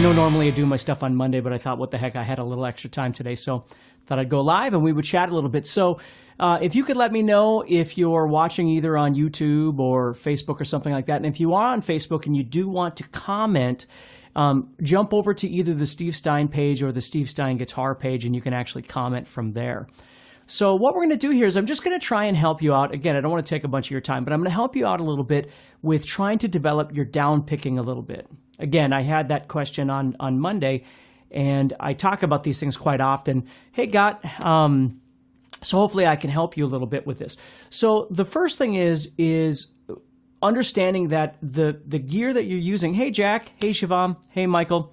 I know normally I do my stuff on Monday, but I thought, what the heck, I had a little extra time today, so thought I'd go live and we would chat a little bit. So, uh, if you could let me know if you're watching either on YouTube or Facebook or something like that, and if you are on Facebook and you do want to comment, um, jump over to either the Steve Stine page or the Steve Stine guitar page, and you can actually comment from there. So, what we're going to do here is I'm just going to try and help you out. Again, I don't want to take a bunch of your time, but I'm going to help you out a little bit with trying to develop your down picking a little bit. Again, I had that question on, on Monday, and I talk about these things quite often. Hey, Got, um, so hopefully I can help you a little bit with this. So the first thing is is understanding that the the gear that you're using. Hey, Jack. Hey, Shivam. Hey, Michael.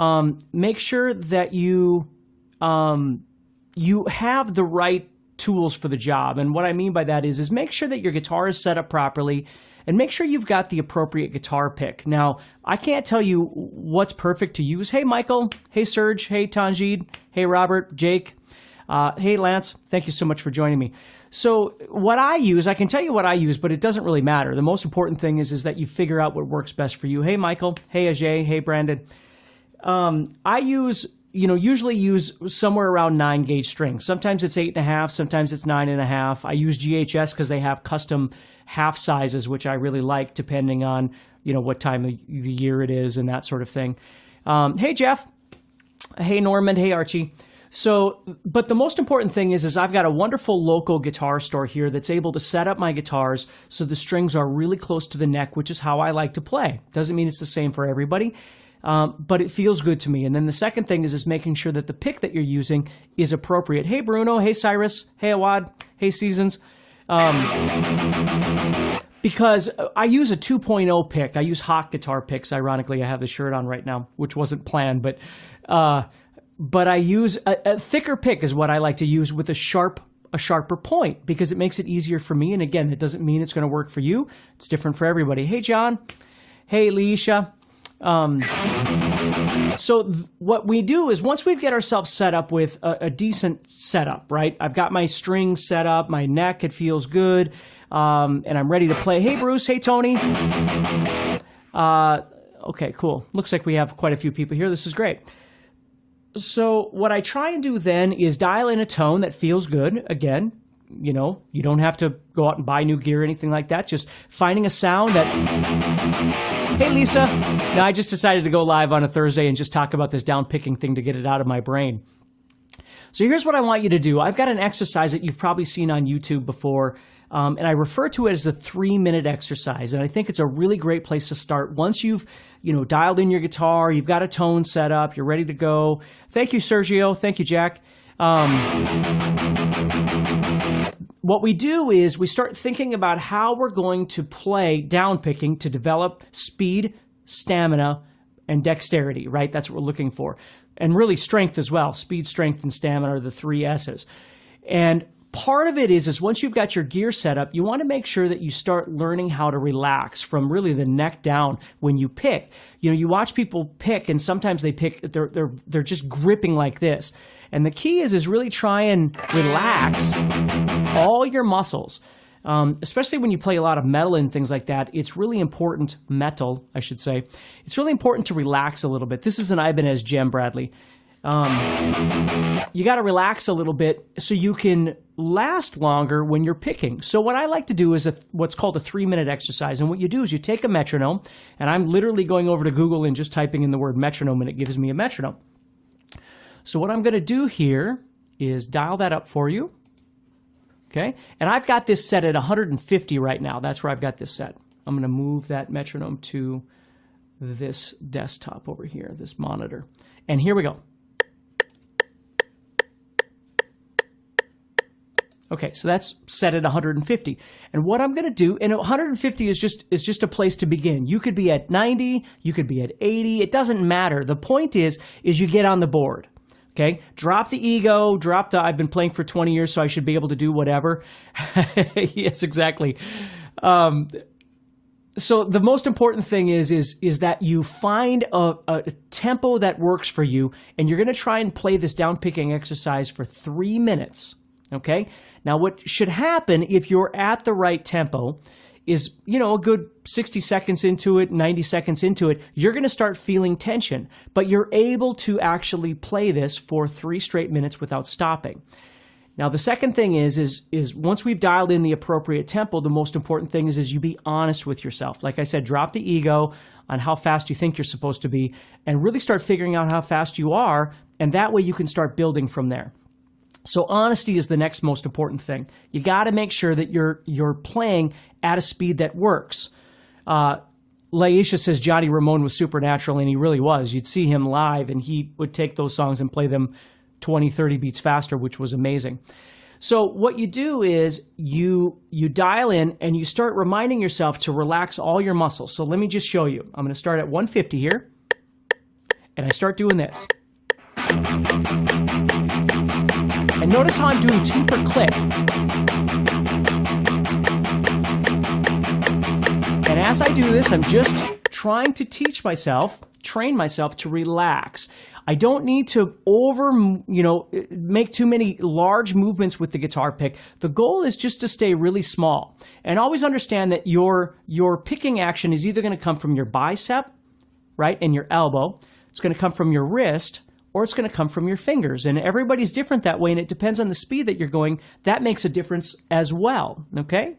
Um, make sure that you um, you have the right tools for the job. And what I mean by that is is make sure that your guitar is set up properly and make sure you've got the appropriate guitar pick. Now, I can't tell you what's perfect to use. Hey, Michael. Hey, Serge. Hey, Tanjid. Hey, Robert. Jake. Uh, hey, Lance. Thank you so much for joining me. So, what I use, I can tell you what I use, but it doesn't really matter. The most important thing is, is that you figure out what works best for you. Hey, Michael. Hey, Ajay. Hey, Brandon. Um, I use you know, usually use somewhere around nine gauge strings. Sometimes it's eight and a half, sometimes it's nine and a half. I use GHS because they have custom half sizes, which I really like, depending on you know what time of the year it is and that sort of thing. Um, hey Jeff, hey Norman, hey Archie. So, but the most important thing is, is I've got a wonderful local guitar store here that's able to set up my guitars so the strings are really close to the neck, which is how I like to play. Doesn't mean it's the same for everybody. Um, but it feels good to me. And then the second thing is is making sure that the pick that you're using is appropriate. Hey Bruno, hey Cyrus, hey Awad, hey Seasons. Um, because I use a 2.0 pick. I use hot guitar picks. Ironically, I have the shirt on right now, which wasn't planned, but uh, but I use a, a thicker pick is what I like to use with a sharp a sharper point because it makes it easier for me. And again, it doesn't mean it's going to work for you. It's different for everybody. Hey John, hey Leisha. Um, so th- what we do is once we get ourselves set up with a, a, decent setup, right? I've got my strings set up, my neck, it feels good, um, and I'm ready to play. Hey, Bruce. Hey, Tony. Uh, okay, cool. Looks like we have quite a few people here. This is great. So what I try and do then is dial in a tone that feels good. Again, you know, you don't have to go out and buy new gear or anything like that. Just finding a sound that. Hey, Lisa. Now, I just decided to go live on a Thursday and just talk about this down picking thing to get it out of my brain. So, here's what I want you to do I've got an exercise that you've probably seen on YouTube before. Um, and I refer to it as a three minute exercise. And I think it's a really great place to start. Once you've, you know, dialed in your guitar, you've got a tone set up, you're ready to go. Thank you, Sergio. Thank you, Jack. Um, what we do is we start thinking about how we're going to play down picking to develop speed, stamina, and dexterity, right? That's what we're looking for. And really strength as well. Speed, strength, and stamina are the three S's. And part of it is is once you've got your gear set up, you want to make sure that you start learning how to relax from really the neck down when you pick. You know, you watch people pick and sometimes they pick they're they're they're just gripping like this. And the key is is really try and relax all your muscles. Um, especially when you play a lot of metal and things like that, it's really important, metal, I should say, it's really important to relax a little bit. This is an Ibanez Gem Bradley. Um, you got to relax a little bit so you can last longer when you're picking. So what I like to do is a, what's called a three minute exercise. And what you do is you take a metronome, and I'm literally going over to Google and just typing in the word metronome, and it gives me a metronome. So what I'm going to do here is dial that up for you. Okay, and I've got this set at 150 right now. That's where I've got this set. I'm going to move that metronome to this desktop over here, this monitor. And here we go. Okay, so that's set at 150. And what I'm going to do, and 150 is just is just a place to begin. You could be at 90, you could be at 80, it doesn't matter. The point is is you get on the board. Okay, drop the ego, drop the I've been playing for 20 years, so I should be able to do whatever. yes, exactly. Um, so the most important thing is is is that you find a, a tempo that works for you, and you're going to try and play this down picking exercise for three minutes. Okay. Now, what should happen if you're at the right tempo is, you know, a good 60 seconds into it, 90 seconds into it, you're going to start feeling tension, but you're able to actually play this for three straight minutes without stopping. Now, the second thing is, is, is once we've dialed in the appropriate tempo, the most important thing is, is you be honest with yourself. Like I said, drop the ego on how fast you think you're supposed to be and really start figuring out how fast you are. And that way you can start building from there. So honesty is the next most important thing. You got to make sure that you're you're playing at a speed that works. Uh, Laisha says Johnny Ramone was supernatural, and he really was. You'd see him live, and he would take those songs and play them 20, 30 beats faster, which was amazing. So what you do is you you dial in and you start reminding yourself to relax all your muscles. So let me just show you. I'm going to start at 150 here, and I start doing this. And notice how I'm doing two per click. And as I do this, I'm just trying to teach myself, train myself to relax. I don't need to over, you know, make too many large movements with the guitar pick. The goal is just to stay really small. And always understand that your your picking action is either going to come from your bicep, right, and your elbow. It's going to come from your wrist or it's going to come from your fingers. And everybody's different that way, and it depends on the speed that you're going. That makes a difference as well. Okay?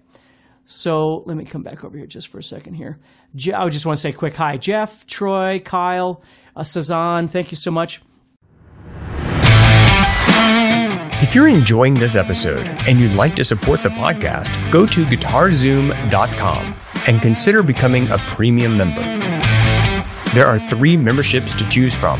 So let me come back over here just for a second here. I just want to say quick hi. Jeff, Troy, Kyle, uh, Sazan, thank you so much. If you're enjoying this episode and you'd like to support the podcast, go to guitarzoom.com and consider becoming a premium member. There are three memberships to choose from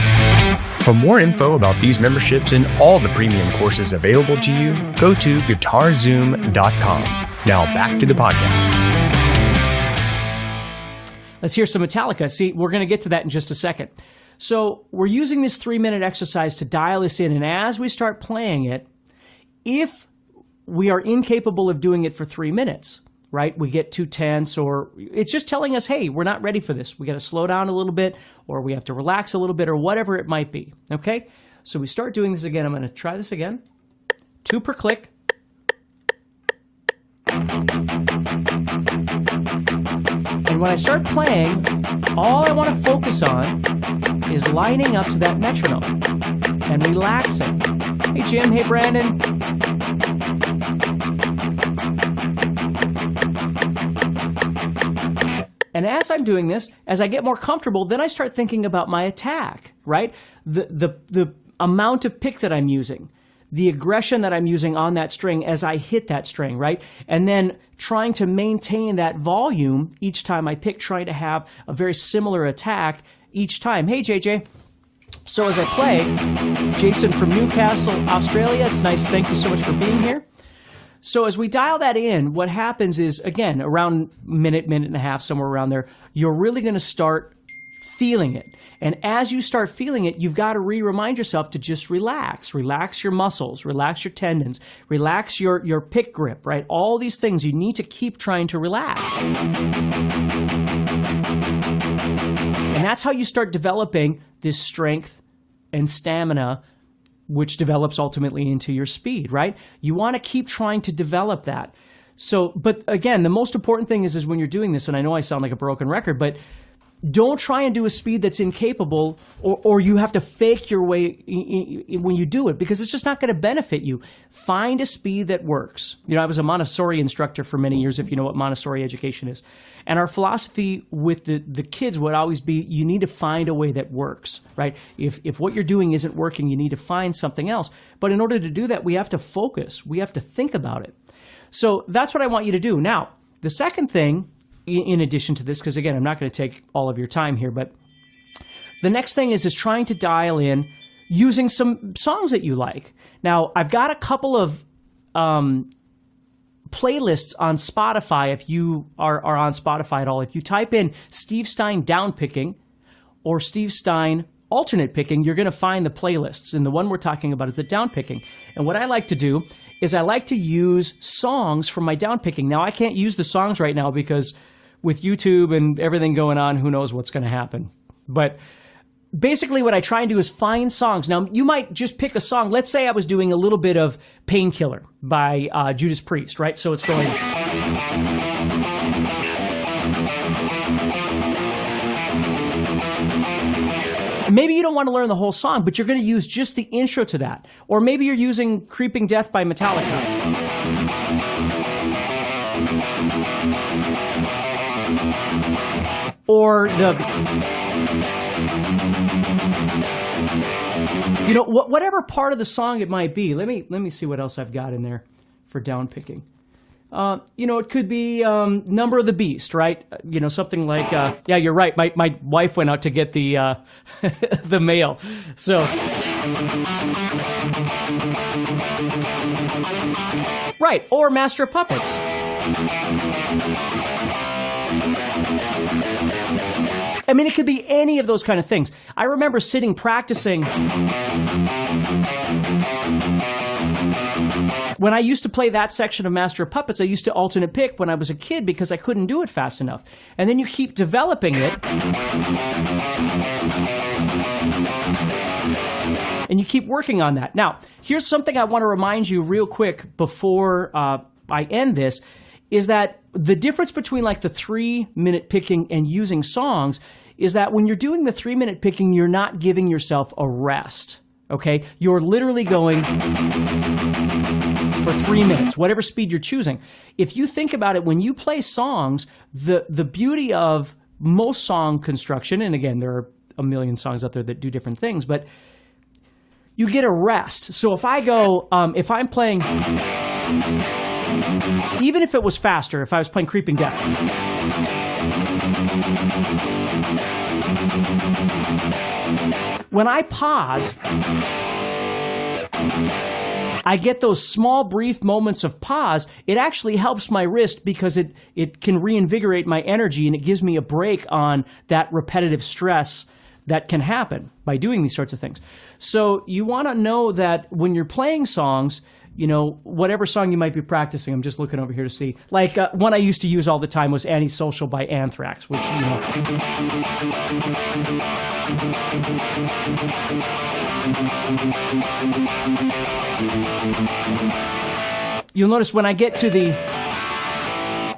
For more info about these memberships and all the premium courses available to you, go to guitarzoom.com. Now back to the podcast. Let's hear some Metallica. See, we're going to get to that in just a second. So, we're using this three minute exercise to dial this in. And as we start playing it, if we are incapable of doing it for three minutes, right? We get too tense, or it's just telling us, hey, we're not ready for this. We got to slow down a little bit, or we have to relax a little bit, or whatever it might be. Okay? So we start doing this again. I'm going to try this again. Two per click. And when I start playing, all I want to focus on is lining up to that metronome and relaxing. Hey, Jim. Hey, Brandon. And as I'm doing this, as I get more comfortable, then I start thinking about my attack, right? The, the, the amount of pick that I'm using, the aggression that I'm using on that string as I hit that string, right? And then trying to maintain that volume each time I pick, trying to have a very similar attack each time. Hey, JJ. So as I play, Jason from Newcastle, Australia, it's nice. Thank you so much for being here. So as we dial that in, what happens is again around minute, minute and a half, somewhere around there, you're really going to start feeling it. And as you start feeling it, you've got to re-remind yourself to just relax. Relax your muscles, relax your tendons, relax your, your pick grip, right? All these things you need to keep trying to relax. And that's how you start developing this strength and stamina which develops ultimately into your speed, right? You want to keep trying to develop that. So, but again, the most important thing is is when you're doing this, and I know I sound like a broken record, but don't try and do a speed that's incapable or, or you have to fake your way when you do it because it's just not going to benefit you. Find a speed that works. You know, I was a Montessori instructor for many years, if you know what Montessori education is. And our philosophy with the, the kids would always be you need to find a way that works, right? If, if what you're doing isn't working, you need to find something else. But in order to do that, we have to focus, we have to think about it. So that's what I want you to do. Now, The second thing, in addition to this, because again, I'm not going to take all of your time here, but the next thing is is trying to dial in using some songs that you like. Now, I've got a couple of um, playlists on Spotify. If you are, are on Spotify at all, if you type in Steve Stine downpicking or Steve Stine alternate picking, you're going to find the playlists. And the one we're talking about is the downpicking. And what I like to do is I like to use songs from my downpicking. Now, I can't use the songs right now because with YouTube and everything going on, who knows what's going to happen. But basically what I try and do is find songs. Now, you might just pick a song. Let's say I was doing a little bit of Painkiller by uh, Judas Priest, right? So it's going. Maybe you don't want to learn the whole song, but you're going to use just the intro to that. Or maybe you're using Creeping Death by Metallica. Or the you know, wh- whatever part of the song it might be. Let me let me see what else I've got in there for down picking. Uh, you know, it could be um, Number of the Beast, right? You know, something like, uh, yeah, you're right. My, my wife went out to get the uh, the mail, so. Right, or Master of Puppets. I mean, it could be any of those kind of things. I remember sitting practicing. When I used to play that section of Master of Puppets, I used to alternate pick when I was a kid because I couldn't do it fast enough. And then you keep developing it. And you keep working on that. Now, here's something I want to remind you real quick before uh, I end this is that the difference between like the three minute picking and using songs is that when you're doing the three minute picking, you're not giving yourself a rest. Okay? You're literally going for three minutes, whatever speed you're choosing. If you think about it, when you play songs, the, the beauty of most song construction, and again, there are a million songs out there that do different things, but you get a rest. So if I go, um, if I'm playing even if it was faster, if I was playing Creeping Death. When I pause, I get those small, brief moments of pause. It actually helps my wrist because it, it can reinvigorate my energy and it gives me a break on that repetitive stress that can happen by doing these sorts of things. So you want to know that when you're playing songs, you know, whatever song you might be practicing. I'm just looking over here to see. Like uh, one I used to use all the time was "Antisocial" by Anthrax, which you know. You'll notice when I get to the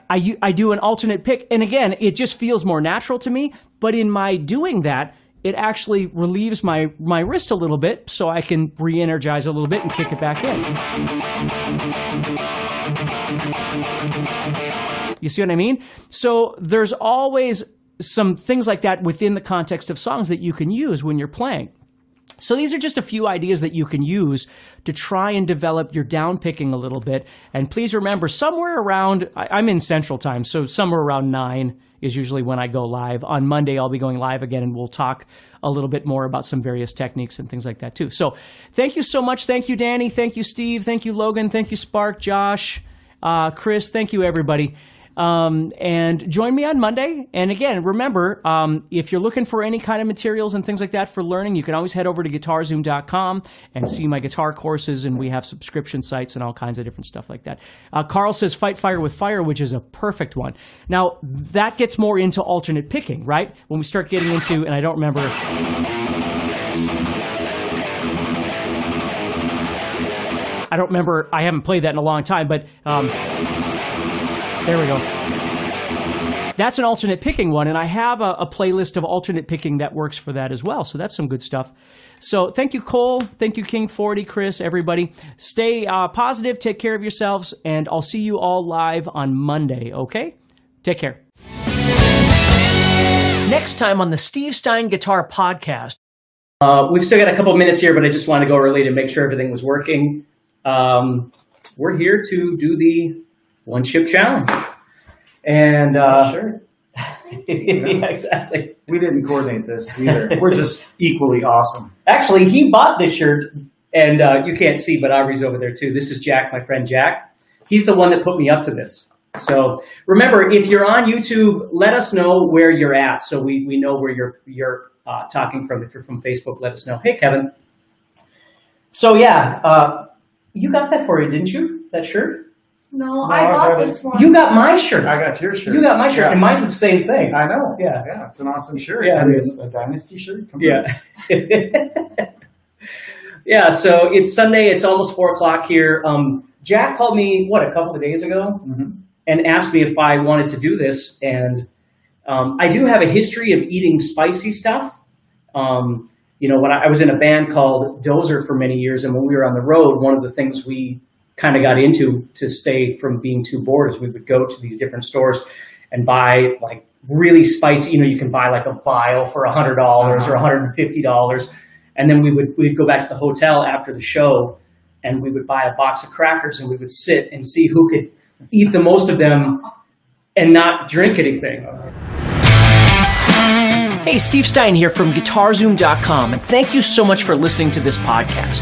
I, I do an alternate pick, and again, it just feels more natural to me. But in my doing that, it actually relieves my, my wrist a little bit so I can re energize a little bit and kick it back in. You see what I mean? So there's always some things like that within the context of songs that you can use when you're playing. So these are just a few ideas that you can use to try and develop your down picking a little bit. And please remember, somewhere around, I'm in Central Time, so somewhere around 9 is usually when I go live. On Monday, I'll be going live again and we'll talk a little bit more about some various techniques and things like that too. So thank you so much. Thank you, Danny. Thank you, Steve. Thank you, Logan. Thank you, Spark, Josh, uh, Chris. Thank you, everybody. Um, and join me on Monday. And again, remember, um, if you're looking for any kind of materials and things like that for learning, you can always head over to guitarzoom.com and see my guitar courses. And we have subscription sites and all kinds of different stuff like that. Uh, Carl says Fight Fire with Fire, which is a perfect one. Now, that gets more into alternate picking, right? When we start getting into, and I don't remember. I don't remember. I haven't played that in a long time, but um, there we go. That's an alternate picking one, and I have a, a, playlist of alternate picking that works for that as well. So that's some good stuff. So thank you, Cole. Thank you, King Forty, Chris, everybody. Stay uh, positive. Take care of yourselves, and I'll see you all live on Monday. Okay? Take care. Next time on the Steve Stine Guitar Podcast. Uh, we've still got a couple minutes here, but I just want to go early to make sure everything was working. Um, we're here to do the one chip challenge. And uh, Sure. yeah, exactly. We didn't coordinate this either. We're just equally awesome. Actually, he bought this shirt, and uh, you can't see, but Aubrey's over there too. This is Jack, my friend Jack. He's the one that put me up to this. So remember, if you're on YouTube, let us know where you're at, so we, we know where you're you're uh, talking from. If you're from Facebook, let us know. Hey, Kevin. So yeah, uh, you got that for you, didn't you? That shirt? No, No, I I bought got this one. You got my shirt. I got your shirt. You got my shirt, Yeah. and mine's the same thing. I know. Yeah. Yeah, it's an awesome shirt. Yeah, it And it's a dynasty shirt. Come on. Yeah. yeah, so it's Sunday, it's almost four o'clock here. Um, Jack called me, what, a couple of days ago, Mhm. and asked me if I wanted to do this. And um, I do have a history of eating spicy stuff. Um, you know, when I, I was in a band called Dozer for many years, and when we were on the road, one of the things we kind of got into to stay from being too bored is we would go to these different stores and buy like really spicy. You know, you can buy like a vial for a hundred dollars or Uh-huh. hundred and fifty dollars, and then we would we'd go back to the hotel after the show, and we would buy a box of crackers and we would sit and see who could eat the most of them and not drink anything. Hey, Steve Stine here from GuitarZoom.com, and thank you so much for listening to this podcast.